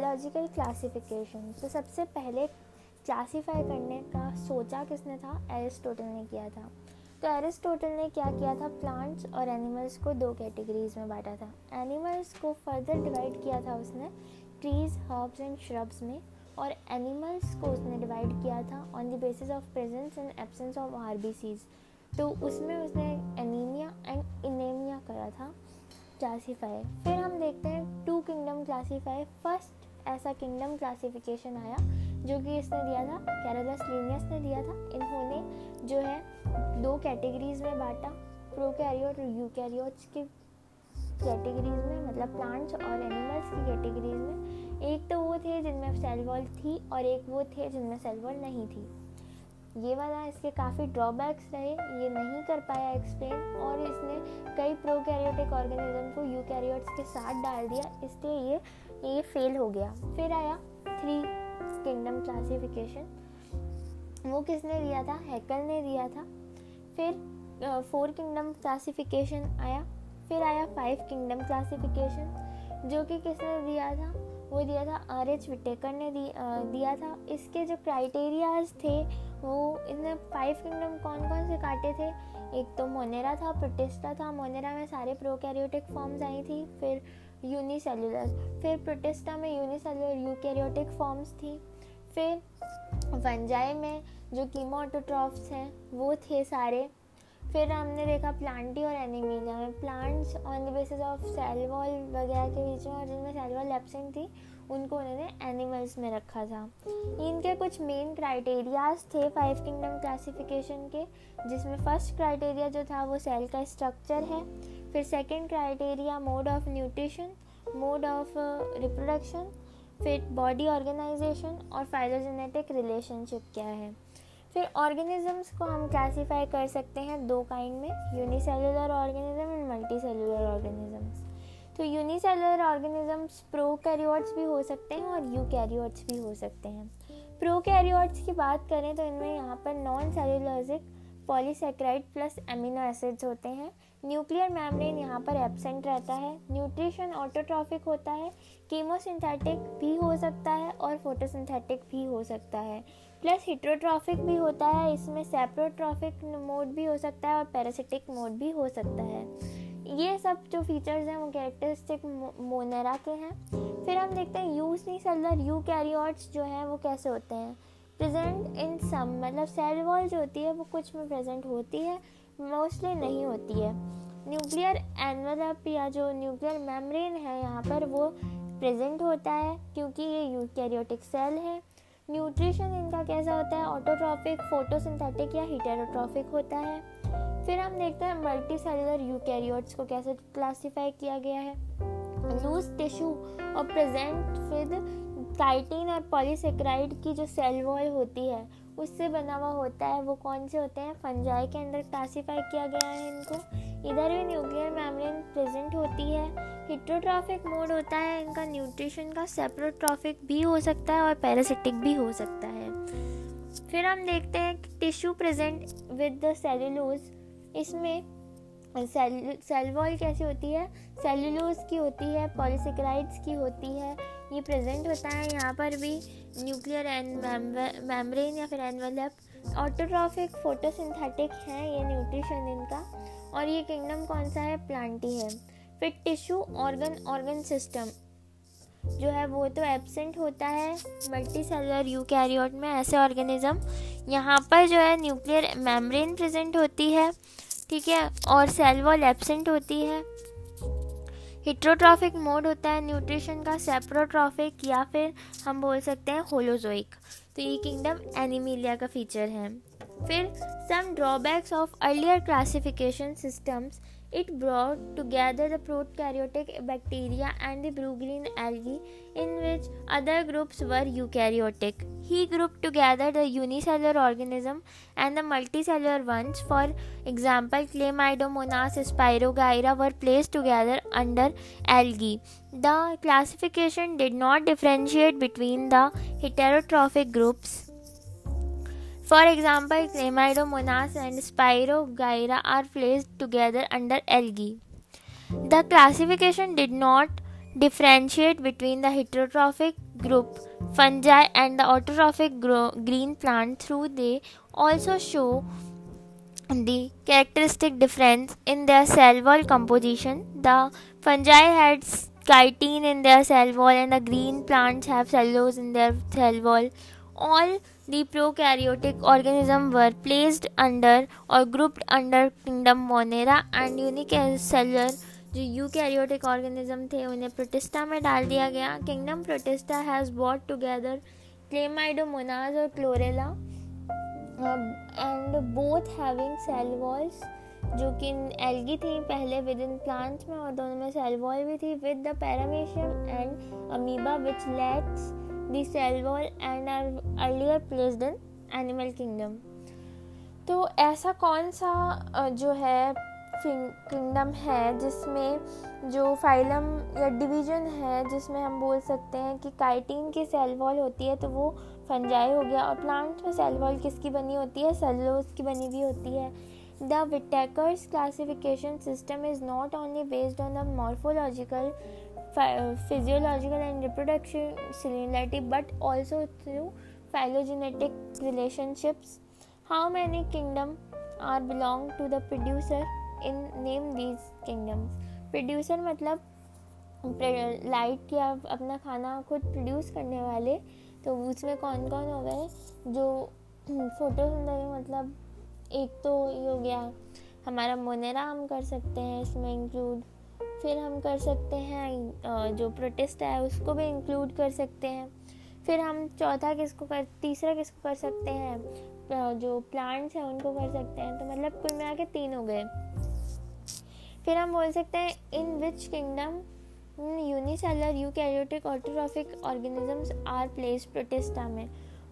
Biological classification तो सबसे पहले क्लासीफाई करने का सोचा किसने था एरिस्टोटल ने किया था तो एरिस्टोटल ने क्या किया था प्लांट्स और एनिमल्स को दो कैटेगरीज में बांटा था एनिमल्स को फर्दर डिवाइड किया था उसने ट्रीज हर्ब्स एंड श्रब्स में और एनिमल्स को उसने डिवाइड किया था on the basis of presence and absence of R तो उसमें उसने एनीमिया एंड इनेमिया करा था क्लासीफाई फिर हम देखते हैं टू किंगडम क्लासीफाई फर्स्ट ऐसा किंगडम क्लासिफिकेशन आया जो कि इसने दिया था केरला स्लीनियस ने दिया था इन्होंने जो है दो कैटेगरीज में बांटा प्रोकैरियोट और यूकैरियोट्स की कैटेगरीज में मतलब प्लांट्स और एनिमल्स की कैटेगरीज में एक तो वो थे जिनमें सेल वॉल थी और एक वो थे जिनमें सेल वॉल नहीं थी ये वाला इसके काफ़ी ड्रॉबैक्स रहे ये नहीं कर पाया एक्सप्लेन और इसने कई प्रोकैरियोटिक ऑर्गेनिज्म को यूकैरियोट्स के साथ डाल दिया इसलिए ये ये फेल हो गया फिर आया थ्री किंगडम क्लासिफिकेशन वो किसने दिया था हैकल ने दिया था फिर फोर किंगडम क्लासिफिकेशन आया फिर आया फाइव किंगडम क्लासिफिकेशन जो कि किसने दिया था वो दिया था आर एच विटेकर ने आ, दिया था इसके जो क्राइटेरियाज थे वो इन फाइव किंगडम कौन कौन से काटे थे एक तो मोनेरा था प्रोटेस्टा था मोनेरा में सारे प्रोकैरियोटिक फॉर्म्स आई थी फिर यूनिसेलुलर फिर प्रोटेस्टा में यूनिसेलुलर यूकैरियोटिक फॉर्म्स थी फिर वनजाई में जो कीमोटोट्रॉफ्स हैं वो थे सारे फिर हमने देखा प्लांटी और एनीमीलिया में plants on the basis of cell wall वगैरह के बीच में और जिनमें सेल वॉल एबसेंट थी उनको उन्होंने एनिमल्स में रखा था इनके कुछ मेन क्राइटेरियाज थे फाइव किंगडम क्लासिफिकेशन के जिसमें फर्स्ट क्राइटेरिया जो था वो सेल का स्ट्रक्चर है फिर second criteria mode of nutrition mode of reproduction फिर बॉडी ऑर्गेनाइजेशन और फाइलोजेनेटिक रिलेशनशिप क्या है फिर ऑर्गेनिजम्स को हम क्लासीफाई कर सकते हैं दो काइंड में unicellular organism and multicellular organisms तो यूनिसेलुलर ऑर्गेनिजम्स प्रो कैरियोट्स भी हो सकते हैं और यू कैरियोट्स भी हो सकते हैं प्रो कैरियोट्स की बात करें तो इनमें यहाँ पर non cellulosic polysaccharide plus amino acids होते हैं न्यूक्लियर मैमब्रेन यहाँ पर एबसेंट रहता है न्यूट्रिशन ऑटोट्रॉफिक होता है कीमोसिंथेटिक भी हो सकता है और फोटोसिंथेटिक भी हो सकता है प्लस हिट्रोट्रॉफिक भी होता है इसमें सेप्रोट्रॉफिक मोड भी हो सकता है और पैरासिटिक मोड भी हो सकता है ये सब जो फीचर्स हैं वो कैरेक्टरिस्टिक मोनेरा के हैं फिर हम देखते हैं unicellular eukaryotes जो हैं वो कैसे होते हैं प्रेजेंट इन सम मतलब सेल वॉल जो होती है वो कुछ में प्रेजेंट होती है मोस्टली नहीं होती है न्यूक्लियर एनवलप या जो न्यूक्लियर मेम्ब्रेन है यहाँ पर वो प्रेजेंट होता है क्योंकि ये यूकैरियोटिक सेल है न्यूट्रिशन इनका कैसा होता है ऑटोट्रॉफिक फोटोसिंथेटिक या हीटेरोट्रॉफिक होता है फिर हम देखते हैं मल्टी सेलुलर यूकैरियोट्स को कैसे क्लासिफाई किया गया है लूज टिश्यू और प्रेजेंट विद काइटिन और पॉलीसेक्राइड की जो सेल वॉल होती है उससे बना हुआ होता है वो कौन से होते हैं फंजाई के अंदर क्लासीफाई किया गया है इनको इधर भी न्यूक्लियर मैमलिन प्रेजेंट होती है हिट्रोट्रॉफिक मोड होता है इनका न्यूट्रिशन का सेप्रोट्रॉफिक भी हो सकता है और पैरासिटिक भी हो सकता है फिर हम देखते हैं कि tissue present with the cellulose इसमें सेल सेल वॉल कैसी होती है सेलुलोज की होती है पॉलिसिक्राइड्स की होती है ये प्रेजेंट होता है यहाँ पर भी न्यूक्लियर एंड मेम्ब्रेन या फिर एनवेलप ऑटोट्रॉफिक फोटोसिंथेटिक है ये न्यूट्रिशन इनका और ये किंगडम कौन सा है प्लांटी है फिर टिश्यू ऑर्गन ऑर्गन सिस्टम जो है वो तो एबसेंट होता है मल्टी सेलर यू कैरियोट में ऐसे ऑर्गेनिज्म यहाँ पर जो है न्यूक्लियर मेम्ब्रेन प्रेजेंट होती है ठीक है और सेल वॉल एबसेंट होती है हिट्रोट्रॉफिक मोड होता है न्यूट्रिशन का सेप्रोट्रॉफिक या फिर हम बोल सकते हैं होलोजोइक तो ये किंगडम एनिमिलिया का फीचर है फिर some drawbacks of earlier classification systems It brought together the prokaryotic bacteria and the blue-green algae, in which other groups were eukaryotic. He grouped together the unicellular organism and the multicellular ones. For example, Chlamydomonas spirogyra were placed together under algae. The classification did not differentiate between the heterotrophic groups. For example, Chlamydomonas and Spirogyra are placed together under algae. The classification did not differentiate between the heterotrophic group fungi and the autotrophic grow, green plant through they also show the characteristic difference in their cell wall composition the fungi had chitin in their cell wall and the green plants have cellulose in their cell wall all the prokaryotic organism were placed under or grouped under kingdom Monera and unicellular जो eukaryotic organism थे उन्हें protista में डाल दिया गया kingdom Protista has bought together Chlamydomonas और Chlorella and both having cell walls जो कि एल्गी थी पहले विद इन प्लांट्स में और दोनों में सेल वॉल भी थी with the Paramecium and Amoeba which lets the cell wall and are earlier placed in animal kingdom तो ऐसा कौन सा जो है किंगडम है जिसमें जो फाइलम या डिवीजन है जिसमें हम बोल सकते हैं कि काइटिन की सेल वॉल होती है तो वो फंजाई हो गया और प्लांट्स में सेल वॉल किसकी बनी होती है सेलोज की बनी हुई होती है the Whittaker's classification system is not only based on the morphological physiological and reproduction similarity but also through phylogenetic relationships how many kingdoms are belong to the producer in name these kingdoms producer मतलब light या अपना खाना खुद produce करने वाले तो उसमें कौन कौन हो गए जो फोटोसिंथेसिस मतलब एक तो ये हो गया हमारा मोनेरा हम कर सकते हैं इसमें इंक्लूड फिर हम कर सकते हैं जो प्रोटेस्ट है उसको भी इंक्लूड कर सकते हैं फिर हम चौथा किसको कर तीसरा किसको कर सकते हैं जो प्लांट्स हैं उनको कर सकते हैं तो मतलब कुल मिला के तीन हो गए फिर हम बोल सकते हैं in which kingdom unicellular karyotic autotrophic organisms are place Protista में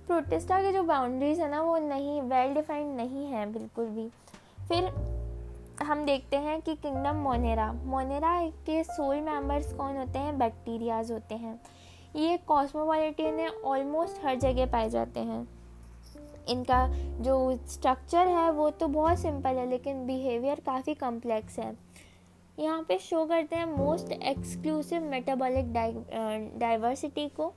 प्रोटेस्टा के जो बाउंड्रीज है ना वो नहीं वेल well डिफाइंड नहीं है बिल्कुल भी फिर हम देखते हैं कि किंगडम मोनेरा मोनेरा के सोल मेंबर्स कौन होते हैं बैक्टीरियाज होते हैं ये कॉस्मोपॉलिटन है ऑलमोस्ट हर जगह पाए जाते हैं इनका जो स्ट्रक्चर है वो तो बहुत सिंपल है लेकिन बिहेवियर काफ़ी कॉम्प्लेक्स है यहाँ पे शो करते हैं मोस्ट एक्सक्लूसिव मेटाबॉलिक डाइवर्सिटी को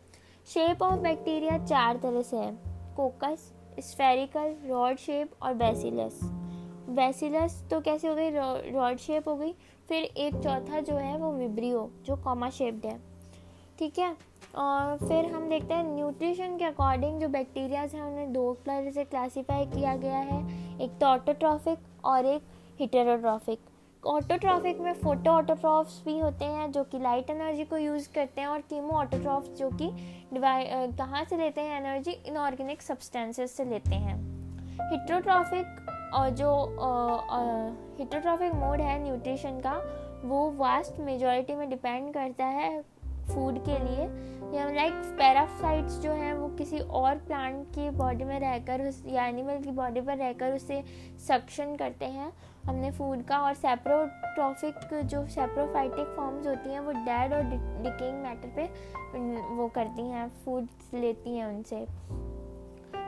शेप ऑफ बैक्टीरिया चार तरह से है कोकस स्फेरिकल रॉड शेप और बेसिलस वेसिलस तो कैसे हो गई रॉड शेप हो गई फिर एक चौथा जो है वो विब्रियो जो कॉमा शेप्ड है ठीक है और फिर हम देखते हैं न्यूट्रिशन के अकॉर्डिंग जो बैक्टीरियाज हैं उन्हें दो तरह से क्लासीफाई किया गया है एक तो ऑटोट्रॉफिक और एक हिटेरोट्रॉफिक ऑटोट्रॉफिक में फोटो ऑटोट्रॉफ्स भी होते हैं जो कि लाइट एनर्जी को यूज़ करते हैं और कीमो ऑटोट्रॉफ्स जो कि कहाँ से लेते हैं एनर्जी इनऑर्गेनिक सब्सटेंसेस से लेते हैं हिट्रोट्रॉफिक और जो हिटोट्रॉफिक मोड है न्यूट्रिशन का वो वास्ट मेजॉरिटी में डिपेंड करता है फूड के लिए या लाइक पैरासाइट्स जो हैं वो किसी और प्लांट की बॉडी में रहकर उस या एनिमल की बॉडी पर रहकर उसे सक्शन करते हैं हमने फूड का और सेप्रोट्रॉफिक जो सेप्रोफाइटिक फॉर्म्स होती हैं वो डेड और डिकेइंग मैटर पे वो करती हैं फूड लेती हैं उनसे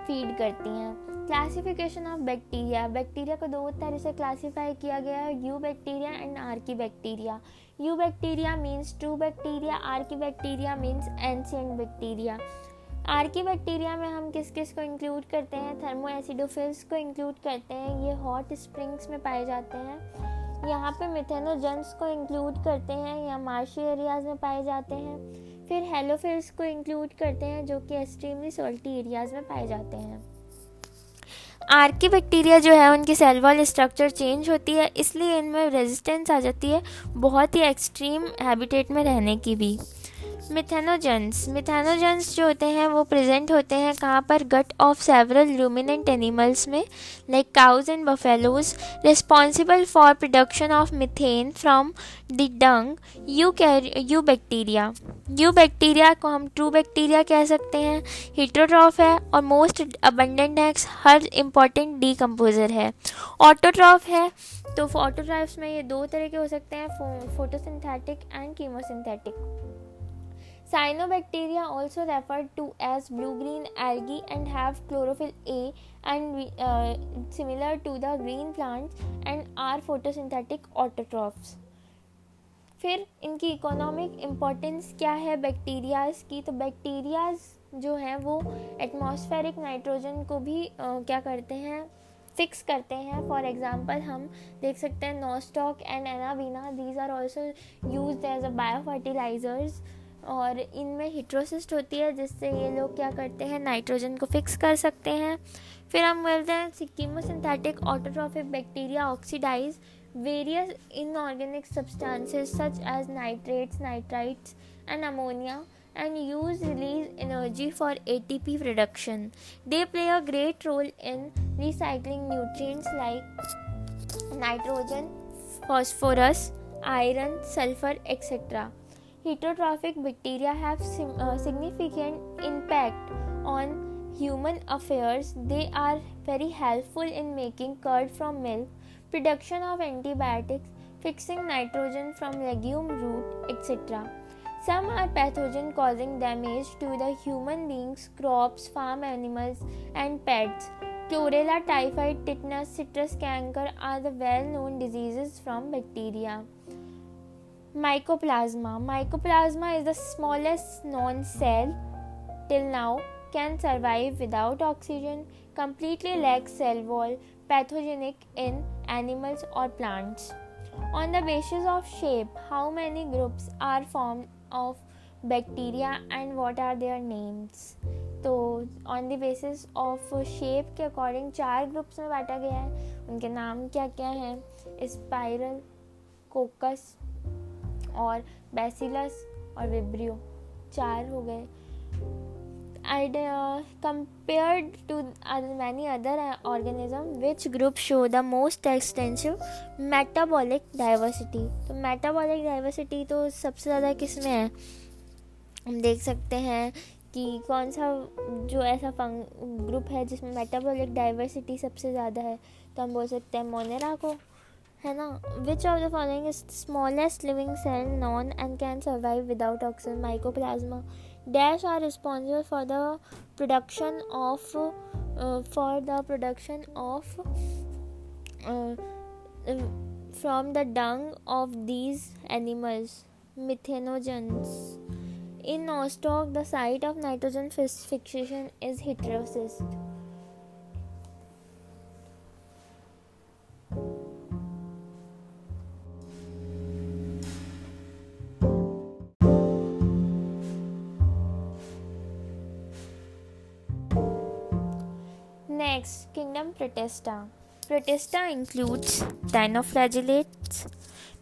फीड करती हैं क्लासिफिकेशन ऑफ बैक्टीरिया बैक्टीरिया को दो तरह से क्लासिफाई किया गया है eubacteria and archaebacteria eubacteria means true bacteria archaebacteria means ancient bacteria archaebacteria में हम किस किस को इंक्लूड करते हैं थर्मो एसिडोफिल्स को इंक्लूड करते हैं ये हॉट स्प्रिंग्स में पाए जाते हैं यहाँ पे मिथेनोजेंस को इंक्लूड करते हैं या मार्शी एरियाज में पाए जाते हैं फिर हेलोफिल्स को इंक्लूड करते हैं जो कि एक्सट्रीमली सॉल्टी एरियाज में पाए जाते हैं आर की बैक्टीरिया जो है उनकी सेल वॉल स्ट्रक्चर चेंज होती है इसलिए इनमें रेजिस्टेंस आ जाती है बहुत ही एक्सट्रीम हैबिटेट में रहने की भी मिथेनोजेंस मिथेनोजेंस जो होते हैं वो प्रेजेंट होते हैं कहाँ पर gut of several ruminant animals में like cows and buffaloes responsible for production of methane from the dung eu eubacteria eubacteria को हम ट्रू बैक्टीरिया कह सकते हैं हिट्रोट्रॉफ है और मोस्ट अबंडेंट है हर इम्पॉर्टेंट डीकम्पोजर है ऑटोट्रॉफ है तो ऑटोट्रॉफ्स में ये दो तरह के हो सकते हैं photosynthetic and chemosynthetic Cyanobacteria also referred to as blue-green algae and have chlorophyll A and uh, similar to the green plants and are photosynthetic autotrophs. फिर इनकी इकोनॉमिक इम्पोर्टेंस क्या है बैक्टीरियाज की तो बैक्टीरियाज जो हैं वो एटमॉस्फेरिक नाइट्रोजन को भी आ, क्या करते हैं फिक्स करते हैं फॉर एग्जाम्पल हम देख सकते हैं Nostoc and Anabaena these are also use as a biofertilisers और इनमें हिट्रोसिस्ट होती है जिससे ये लोग क्या करते हैं नाइट्रोजन को फिक्स कर सकते हैं फिर हम बोलते हैं synthetic autotrophic bacteria oxidise various inorganic substances such as nitrates nitrites and ammonia and release energy for A T P production they play a great role in recycling nutrients like nitrogen phosphorus iron sulphur etcetera heterotrophic bacteria have sim- uh, significant impact on human affairs they are very helpful in making curd from milk production of antibiotics fixing nitrogen from legume root etc some are pathogen causing damage to the human beings crops farm animals and pets chlorella typhoid tetanus citrus canker are the well known diseases from bacteria mycoplasma mycoplasma is the smallest non cell till now can survive without oxygen completely lack cell wall pathogenic in animals और plants on the basis of shape how many groups are form of bacteria and what are their names तो on the basis of shape के according चार groups में बांटा गया है उनके नाम क्या क्या हैं स्पाइरल कोकस और बेसिलस और विब्रियो चार हो गए and compared to many other organism which group show the most extensive metabolic diversity तो मेटाबॉलिक डाइवर्सिटी तो सबसे ज़्यादा किस में है हम देख सकते हैं कि कौन सा जो ऐसा फंग ग्रुप है जिसमें मेटाबॉलिक डाइवर्सिटी सबसे ज़्यादा है तो हम बोल सकते हैं मोनेरा को Henna, which of the following is the smallest living cell known and can survive without oxygen? Mycoplasma. Dash are responsible for the production of uh, for the production of uh, uh, from the dung of these animals. Methanogens. In Nostoc, the site of nitrogen fixation is heterocyst. Next, Kingdom Protista. Protista includes dinoflagellates,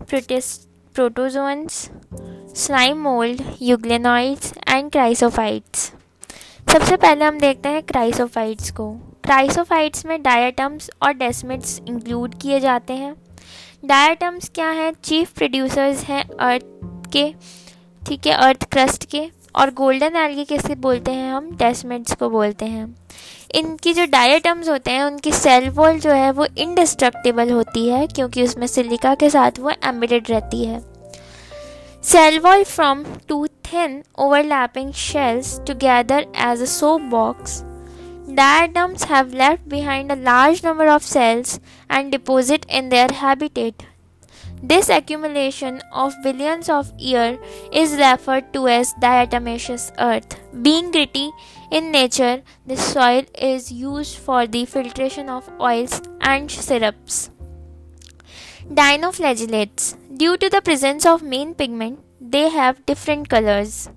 protist- protozoans, slime mold, euglenoids and chrysophytes. सबसे पहले हम देखते हैं chrysophytes को chrysophytes में diatoms और desmids include किए जाते हैं डायटम्स क्या हैं चीफ प्रोड्यूसर्स हैं अर्थ के ठीक है अर्थ क्रस्ट के और गोल्डन एल्गी कैसे बोलते हैं हम डेस्मिट्स को बोलते हैं इनकी जो डायटम्स होते हैं उनकी सेल वॉल जो है वो इनडिस्ट्रक्टिबल होती है क्योंकि उसमें सिलिका के साथ वो एम्बेडेड रहती है cell wall from two thin overlapping shells together as a soap box diatoms have left behind a large number of cells and deposit in their habitat This accumulation of billions of years is referred to as diatomaceous earth. Being gritty, in nature, this soil is used for the filtration of oils and syrups. Dinoflagellates. Due to the presence of main pigment, they have different colors.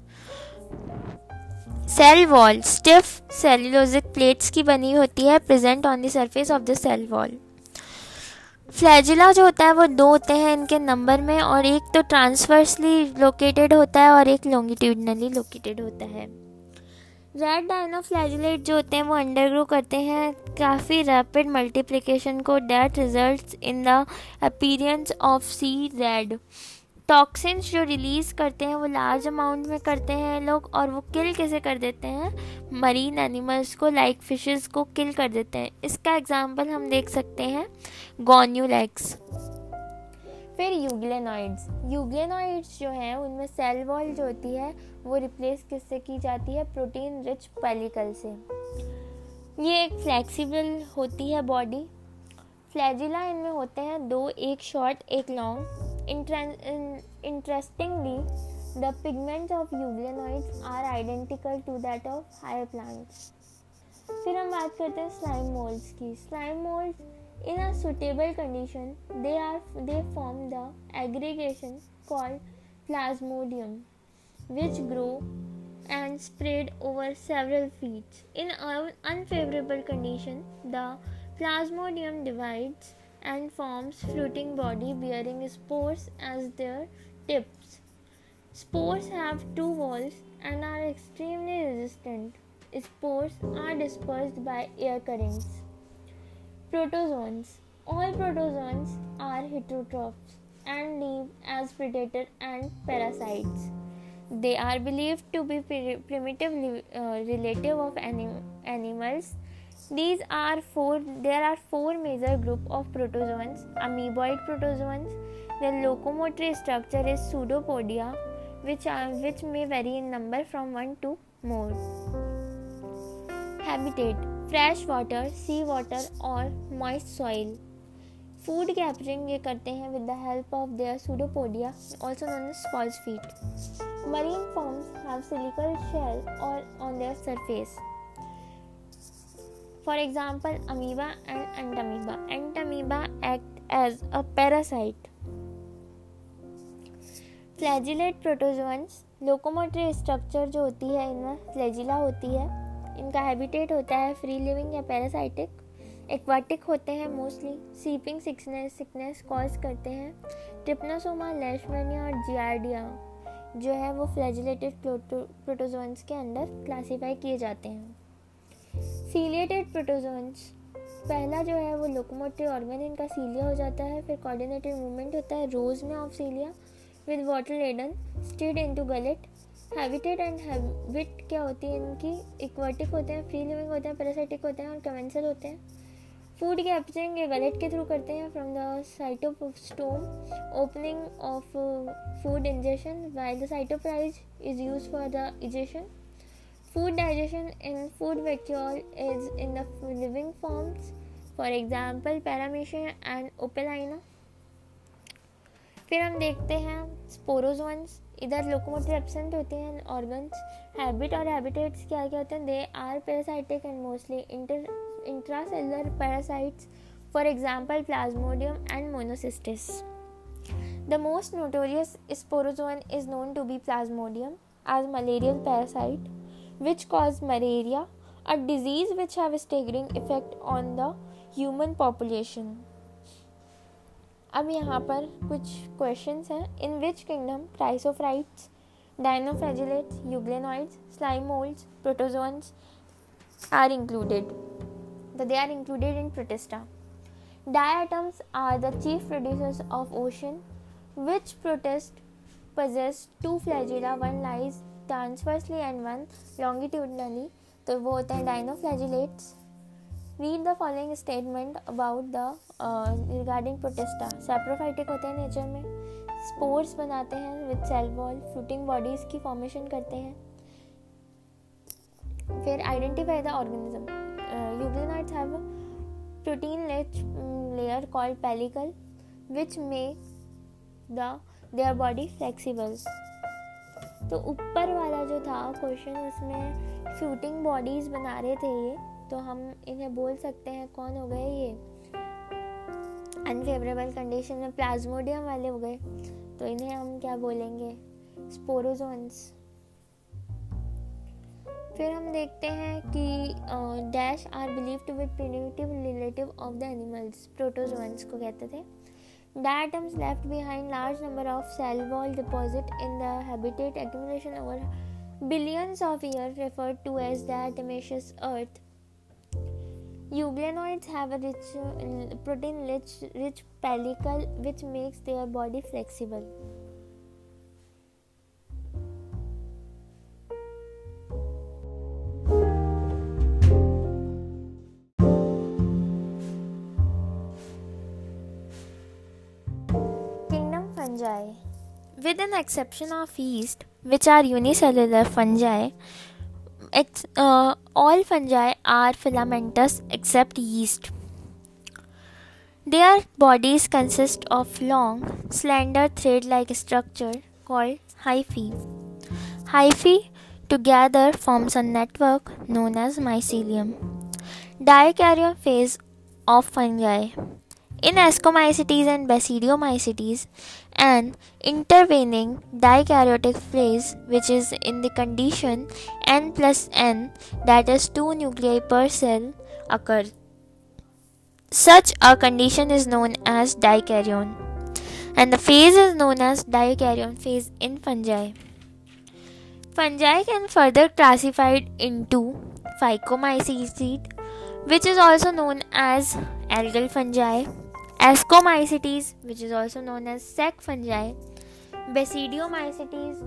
Cell wall stiff cellulosic plates की बनी होती है present on the surface of the cell wall flagella जो होता है वो दो होते हैं इनके नंबर में और एक तो ट्रांसवर्सली लोकेटेड होता है और एक लॉन्गिट्यूडनली लोकेटेड होता है रेड डायनो जो होते हैं वो अंडरग्रो करते हैं काफ़ी रैपिड मल्टीप्लिकेशन को that result in the appearance of sea red toxins जो रिलीज़ करते हैं वो लार्ज अमाउंट में करते हैं लोग और वो किल कैसे कर देते हैं मरीन एनिमल्स को लाइक like फिशेस को किल कर देते हैं इसका एग्जांपल हम देख सकते हैं गोन्यूलेक्स फिर यूग्लेनॉइड्स यूग्लेनॉइड्स जो हैं उनमें सेल वॉल जो होती है वो रिप्लेस किससे की जाती है प्रोटीन रिच पेलिकल से ये एक फ्लैक्सीबल होती है बॉडी फ्लैजिला इनमें होते हैं दो एक शॉर्ट एक long interestingly the pigment of euglenoids are identical to that of higher plants फिर हम बात करते हैं स्लाइम मोल्ड्स की slime moulds In a suitable condition, they are they form the aggregation called plasmodium, which grow and spread over several feet. In an unfavorable condition, the plasmodium divides and forms fruiting body bearing spores as their tips. Spores have two walls and are extremely resistant. Spores are dispersed by air currents. Protozoans. All protozoans are heterotrophs and live as predator and parasites. They are believed to be primitive uh, relative of anim- animals. These are four. There are four major group of protozoans: amoeboid protozoans. Their locomotory structure is pseudopodia, which are, uh, which may vary in number from one to more. Habitat fresh water sea water और moist soil food gathering ये करते हैं with the help of their pseudopodia also known as false feet marine forms have siliceous shell और on their surface for example amoeba and entamoeba entamoeba act as a parasite flagellate protozoans locomotory structure जो होती है इनमें flagella होती है इनका habitat होता है फ्री लिविंग या पैरासाइटिक एक्वाटिक होते हैं mostly sleeping sickness sickness cause करते हैं ट्रिप्नोसोमा लेशमेनिया और जियार्डिया जो है वो फ्लैजिलेटेड प्रोटोजोन्स के अंदर क्लासीफाई किए जाते हैं सीलिएटेड प्रोटोजोन्स पहला जो है वो लोकोमोटिव ऑर्गन इनका सीलिया हो जाता है फिर कोऑर्डिनेटेड मूवमेंट होता है रोज में of cilia with water laden in into gullet habitat and habit क्या होती है इनकी इक्वाटिक होते हैं फ्री लिविंग होते हैं पैरासाइटिक होते हैं और कमेंसल होते हैं फूड कैप्चरिंग ये वेलेट के थ्रू करते हैं from the stone opening of food ingestion by the cytopyge is use for the egestion food digestion in food vacuole is in the living forms for example paramecia and opalina फिर हम देखते हैं sporozoans इधर locomotive absent होते हैं organs habit और habitats क्या क्या होते हैं they are parasitic and mostly inter intracellular parasites for example plasmodium and monocystis the most notorious sporozoan is known to be plasmodium as malarial parasite which cause malaria a disease which have staggering effect on the human population अब यहाँ पर कुछ question हैं in which kingdom chrysophytes dinoflagellates euglenoids slime moulds protozoans are included the they are included in protista diatoms are the chief producers of ocean which protist possess two flagella one lies transversely and one longitudinally तो वो होते हैं dinoflagellates read the following statement about the regarding protista saprophytic होते हैं nature में spores बनाते हैं with cell wall fruiting bodies की फॉर्मेशन करते हैं फिर identify the organism euglenoids have protein rich layer called pellicle which make the their body flexible तो ऊपर वाला जो था क्वेश्चन उसमें फ्रूटिंग बॉडीज बना रहे थे ये तो हम इन्हें बोल सकते हैं कौन हो गए ये अनफेवरेबल कंडीशन में प्लाज्मोडियम वाले हो गए तो इन्हें हम क्या बोलेंगे स्पोरोजोन्स फिर हम देखते हैं कि dash are believe to be primitive relative of the animals protozoans को कहते थे diatoms left behind large number of cell wall deposit in the habitat over billions of year refer to as diatomaceous Euglenoids have a rich, uh, protein-rich rich pellicle which makes their body flexible. Kingdom fungi. With an exception of yeast, which are unicellular fungi, uh, all fungi are filamentous except yeast. Their bodies consist of long, slender thread like structure called hyphae. Hyphae together forms a network known as mycelium. Dikaryon phase of fungi in ascomycetes and basidiomycetes an intervening dikaryotic phase which is in the condition n plus n that is 2 nuclei per cell occur such a condition is known as dikaryon and the phase is known as dikaryon phase in fungi fungi can further classified into phycomycete which is also known as algal fungi Ascomycetes, which is also known as sac fungi, Basidiomycetes,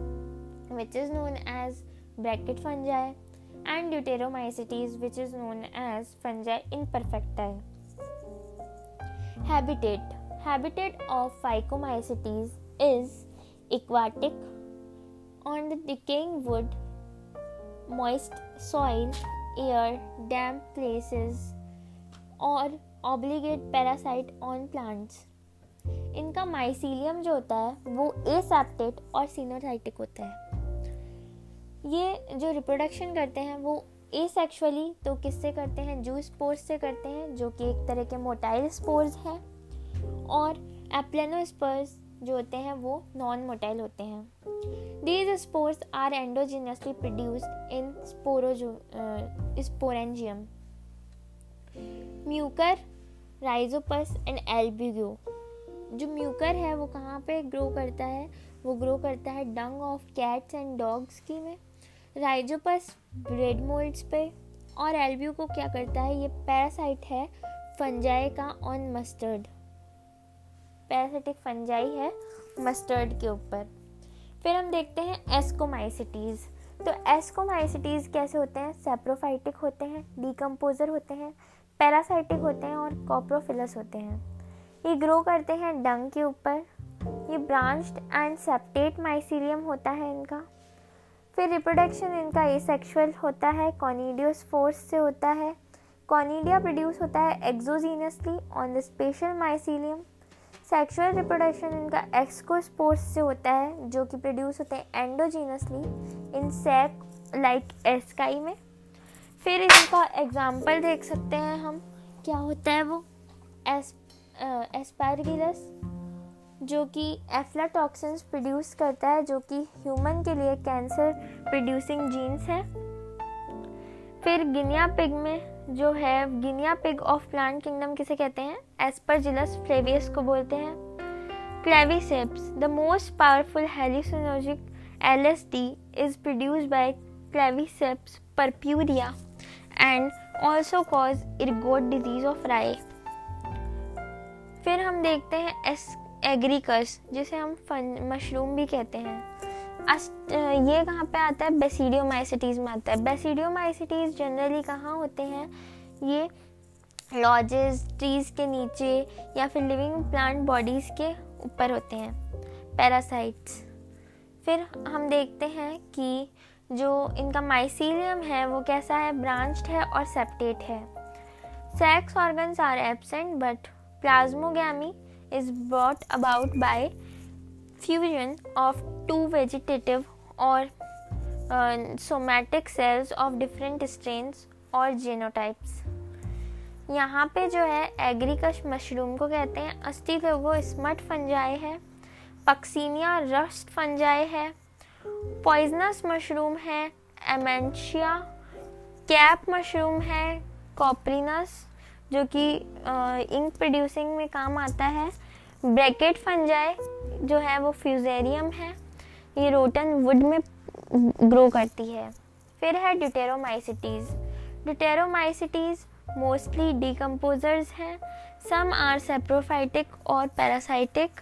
which is known as bracket fungi, and Deuteromycetes, which is known as fungi imperfecti. Habitat Habitat of Phycomycetes is aquatic, on the decaying wood, moist soil, air, damp places, or obligate parasite on plants इनका mycelium जो होता है वो aseptate और coenocytic होता है ये जो रिप्रोडक्शन करते हैं वो एसेक्सुअली तो किससे करते हैं जू स्पोर्स से करते हैं जो कि एक तरह के मोटाइल स्पोर्स हैं और एप्लेनोस्पर्स जो होते हैं वो नॉन मोटाइल होते हैं these spores are endogenously produced in sporo sporangium mucor rhizopus and albugo जो म्यूकर है वो कहाँ पे ग्रो करता है वो ग्रो करता है dung of cats and dogs की में राइजोपस ब्रेड मोल्ड्स पे और एल्बियो को क्या करता है ये पैरासाइट है फंजाई का ऑन मस्टर्ड पैरासाइटिक फंजाई है मस्टर्ड के ऊपर फिर हम देखते हैं एस्कोमाइसिटीज़ तो एस्कोमाइसिटीज़ कैसे होते हैं सेप्रोफाइटिक होते हैं डिकम्पोजर होते हैं पैरासाइटिक होते हैं और कॉप्रोफिलस होते हैं ये ग्रो करते हैं डंग के ऊपर ये ब्रांच्ड एंड सेप्टेट माइसीलियम होता है इनका फिर रिप्रोडक्शन इनका सेक्शुअल होता है कॉनीडियोस फोर्स से होता है कॉनीडिया प्रोड्यूस होता है exogenously on the special mycelium sexual reproduction इनका एक्सकोस्पोर्स से होता है जो कि प्रोड्यूस होते हैं endogenously in sac like asci में फिर इसका एग्ज़ाम्पल देख सकते हैं हम क्या होता है वो एस एस्पैरगिलस uh, जो कि एफ्लाटॉक्सिन्स प्रोड्यूस करता है जो कि ह्यूमन के लिए कैंसर प्रोड्यूसिंग जीन्स है फिर गिनिया पिग में जो है guinea pig of plant kingdom किसे कहते हैं एस्परजिलस फ्लेवियस को बोलते हैं claviceps the most powerful hallucinogenic L S D is produce by claviceps purpurea and also cause ergot disease of rye फिर हम देखते हैं एस एग्रीकस जिसे हम फन मशरूम भी कहते हैं अस्ट ये कहाँ पे आता है बेसिडियोमाइसिटीज़ में आता है बेसिडियोमाइसिटीज़ जनरली कहाँ होते हैं ये लॉजेस ट्रीज के नीचे या फिर लिविंग प्लांट बॉडीज़ के ऊपर होते हैं पैरासाइट्स फिर हम देखते हैं कि जो इनका माइसीलियम है वो कैसा है ब्रांच्ड है और सेप्टेट है sex organs are absent but plasmogamy is brought about by fusion of two vegetative और somatic cells of different strains और जीनोटाइप्स यहाँ पे जो है एग्रीकश मशरूम को कहते हैं अस्थि लोगो स्मट फंजाए है पक्सीनिया रस्ट फंजाई है पॉइजनस मशरूम है एमेंशिया कैप मशरूम है कॉपरिनस जो कि इंक प्रोड्यूसिंग में काम आता है ब्रैकेट फंजाई जो है वो फ्यूजेरियम है ये रोटन वुड में ग्रो करती है फिर है डिटेरोमाइसिटीज़ डिटेरोमाइसिटीज़ मोस्टली डिकम्पोजर्स हैं सम आर सेप्रोफाइटिक और पैरासाइटिक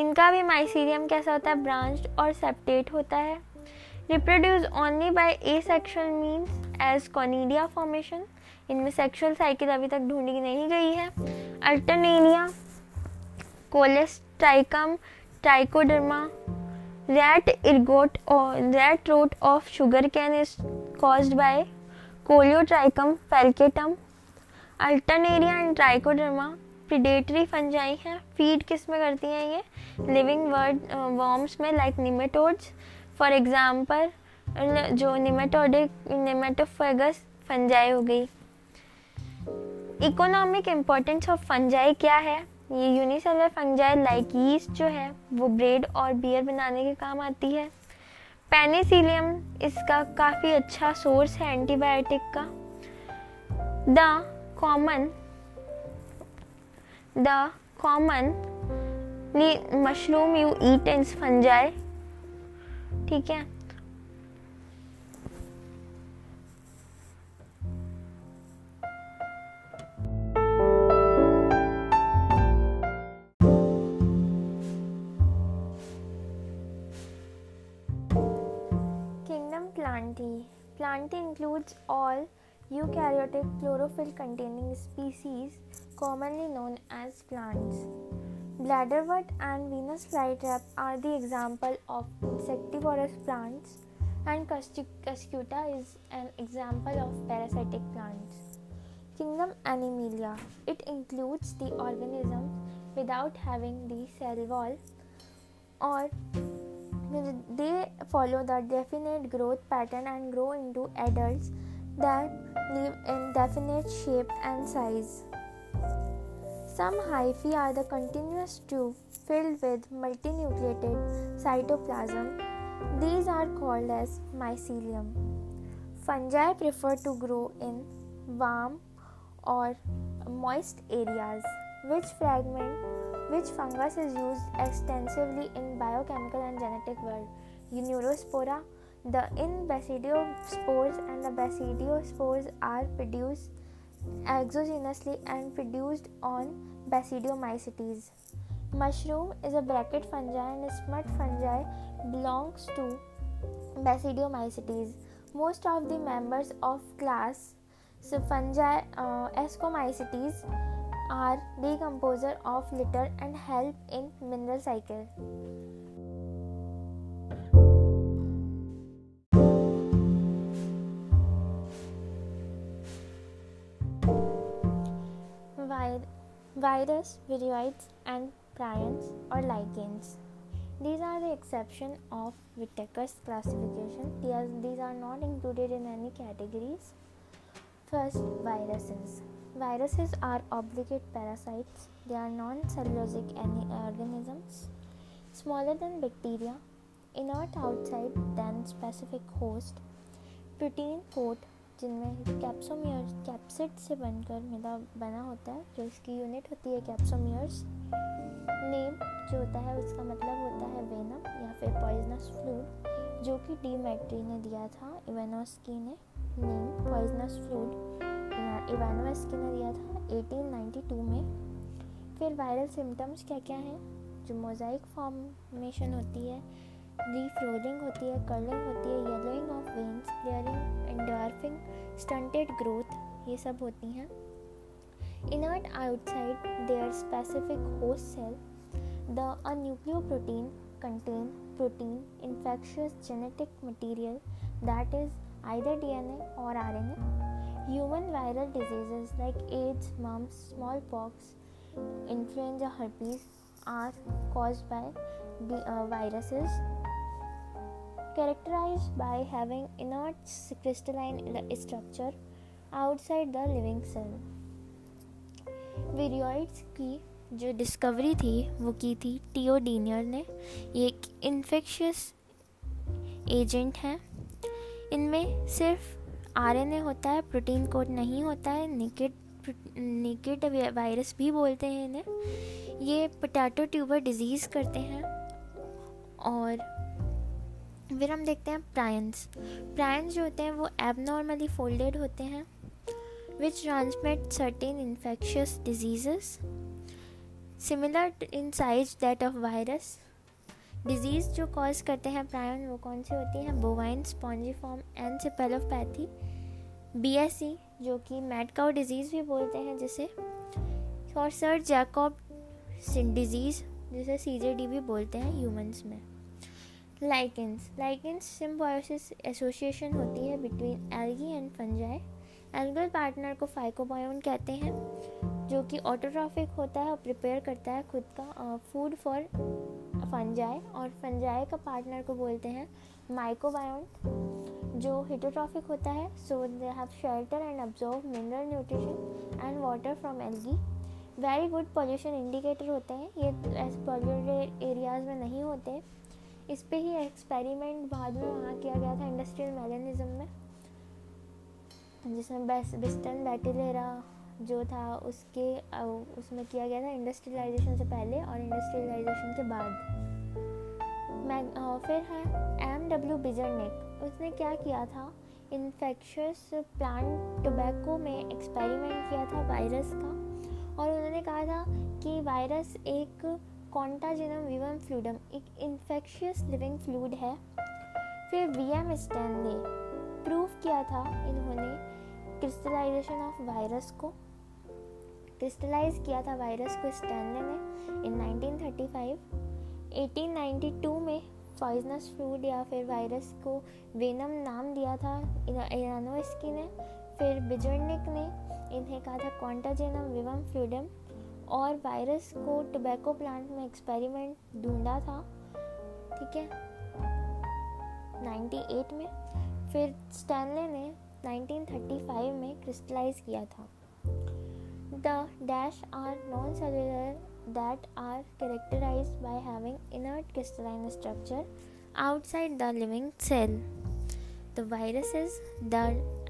इनका भी माइसीरियम कैसा होता है ब्रांच और सेप्टेट होता है reproduce only by asexual means as conidia formation इनमें सेक्शुअल साइकिल अभी तक ढूंढी नहीं गई है अल्टरनेलिया कोलेस्टाइकम टाइकोडर्मा रेट इर्गोट और red rot of sugarcane is cause by colletotrichum falcatum alternaria and trichoderma predatory fungi हैं फीड किस में करती हैं ये लिविंग वर्ड वॉर्म्स में लाइक निमेटोड्स फॉर एग्ज़ाम्पल जो निमेटोडिक निमेटोफेगस फंजाई हो गई इकोनॉमिक इम्पोर्टेंस ऑफ फंजाई क्या है ये यूनिसेलर फंजाई लाइक यीस्ट जो है वो ब्रेड और बियर बनाने के काम आती है पेनिसिलियम इसका काफ़ी अच्छा सोर्स है एंटीबायोटिक का the common the common mushroom you eat and fungi ठीक है Plantae. Plantae includes all eukaryotic chlorophyll containing species commonly known as plants. Bladderwort and Venus flytrap are the example of insectivorous plants and Cuscuta is an example of parasitic plants. Kingdom Animalia. It includes the organisms without having the cell wall or they follow the definite growth pattern and grow into adults that live in definite shape and size. Some hyphae are the continuous tube filled with multinucleated cytoplasm. These are called as mycelium. Fungi prefer to grow in warm or moist areas. Which fragment which fungus is used extensively in biochemical and genetic world? Neurospora. The in basidiospores and the basidiospores are produced exogenously and produced on basidiomycetes. Mushroom is a bracket fungi and smut fungi belongs to basidiomycetes. Most of the members of class so fungi uh, ascomycetes are decomposer of litter and help in mineral cycle. virus, viroids, and prions or lichens. These are the exception of Whittaker's classification. These are not included in any categories. First, viruses. Viruses are obligate parasites. They are non-cellulosic organisms, smaller than bacteria, inert outside than specific host, protein coat जिनमें capsomere capsid से बनकर मिला बना होता है जो इसकी unit होती है कैप्सोमियर्स नेम जो होता है उसका मतलब होता है वेनम या फिर पॉइजनस फ्लूड जो कि डी मैट्री ने दिया था इवेनोस्की ने नेम पॉइजनस फ्लूड इवानोस्की ने दिया था 1892 में फिर वायरल सिम्टम्स क्या क्या हैं जो मोजाइक फॉर्मेशन होती है फ्रोलिंग होती है कर्लिंग होती है yellowing of veins flaring and dwarfing stunted growth ये सब होती हैं inert outside their specific host cell. The anucleoprotein contain protein infectious genetic material that is either DNA or RNA. Human viral diseases like AIDS, mumps, smallpox, influenza, herpes are caused by the uh, viruses characterized by having inert crystalline structure outside the living cell वीरियोइड्स की जो discovery थी वो की थी T O Diener ने ये एक infectious agent हैं इनमें सिर्फ आरएनए होता है प्रोटीन कोड नहीं होता है निकेट निकेट वायरस भी बोलते हैं इन्हें ये पोटैटो ट्यूबर डिजीज़ करते हैं और फिर हम देखते हैं प्रायंस प्रायंस जो होते हैं वो एबनॉर्मली फोल्डेड होते हैं which transmit certain infectious diseases similar in size that of virus disease जो कॉज करते हैं प्रायन वो कौन सी होती हैं bovine spongiform and encephalopathy B S C जो कि मेडकाउ डिजीज़ भी बोलते हैं जिसे और सर जैकॉब डिजीज़ जिसे सी जे डी भी बोलते हैं ह्यूमन्स में लाइकेंस लाइकेंस सिम्बायोसिस एसोसिएशन होती है between algae and fungi algal partner को फाइकोबायोन कहते हैं जो कि ऑटोट्रॉफिक होता है और प्रिपेयर करता है खुद का फूड फॉर फंजाई और फंजाई का पार्टनर को बोलते हैं माइकोबायोन जो हिटोट्रॉफिक होता है so they have shelter and absorb mineral nutrition and water from algae very good pollution indicator होते हैं ये ऐसे पॉल्यूटेड एरियाज में नहीं होते इस पर ही एक्सपेरिमेंट बाद में वहाँ किया गया था इंडस्ट्रियल मैलिनिज्म में जिसमें बेस बिस्टन बैटिलेरा जो था उसके उसमें किया गया था इंडस्ट्रियलाइजेशन से पहले और इंडस्ट्रियलाइजेशन के बाद मैं फिर है एम डब्ल्यू बिजरनिक उसने क्या किया था इन्फेक्शस प्लांट टोबैको में एक्सपेरिमेंट किया था वायरस का और उन्होंने कहा था कि वायरस एक कॉन्टाजिनम विवम फ्लूडम एक इन्फेक्शियस लिविंग फ्लूड है फिर वी एम स्टैन ने प्रूव किया था इन्होंने क्रिस्टलाइजेशन ऑफ वायरस को क्रिस्टलाइज किया था वायरस को स्टैनले ने इन 1935 1892 में पॉइजनस फ्रूड या फिर वायरस को वेनम नाम दिया था इरानोस्की ने फिर बिजर्निक ने इन्हें कहा था कॉन्टाजेनम विवम फ्लूडम और वायरस को टबैको प्लांट में एक्सपेरिमेंट ढूंढा था ठीक है 98 में फिर स्टैनले ने 1935 में क्रिस्टलाइज किया था the dash are non cellular that are characterize by having inert crystalline structure the living cell the virus is the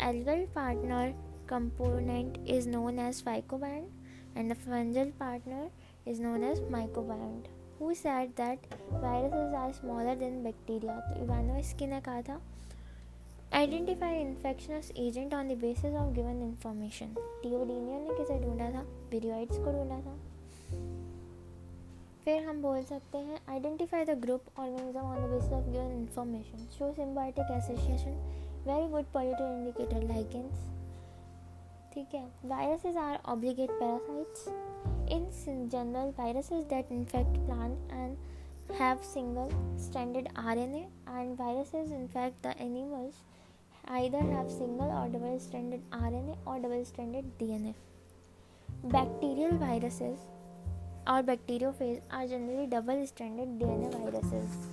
alveolar partner component is known as phycobiont and the fungal partner is known as mycobiont. Who said that viruses are smaller than bacteria? तो इवानो इसकी ने कहा था Identify infectious agent on the basis of given information. टीओडीनियो ने किसे ढूंढा था वीरियोइड्स को ढूंढा था फिर हम बोल सकते हैं identify the group organism on the basis of given information show symbiotic association very good pollution indicator lichens ठीक है, viruses are obligate parasites. In general, viruses that infect plant and have single-stranded RNA, and viruses infect the animals either have single or double-stranded RNA or double-stranded DNA. Bacterial viruses or bacteriophage are generally double-stranded DNA viruses.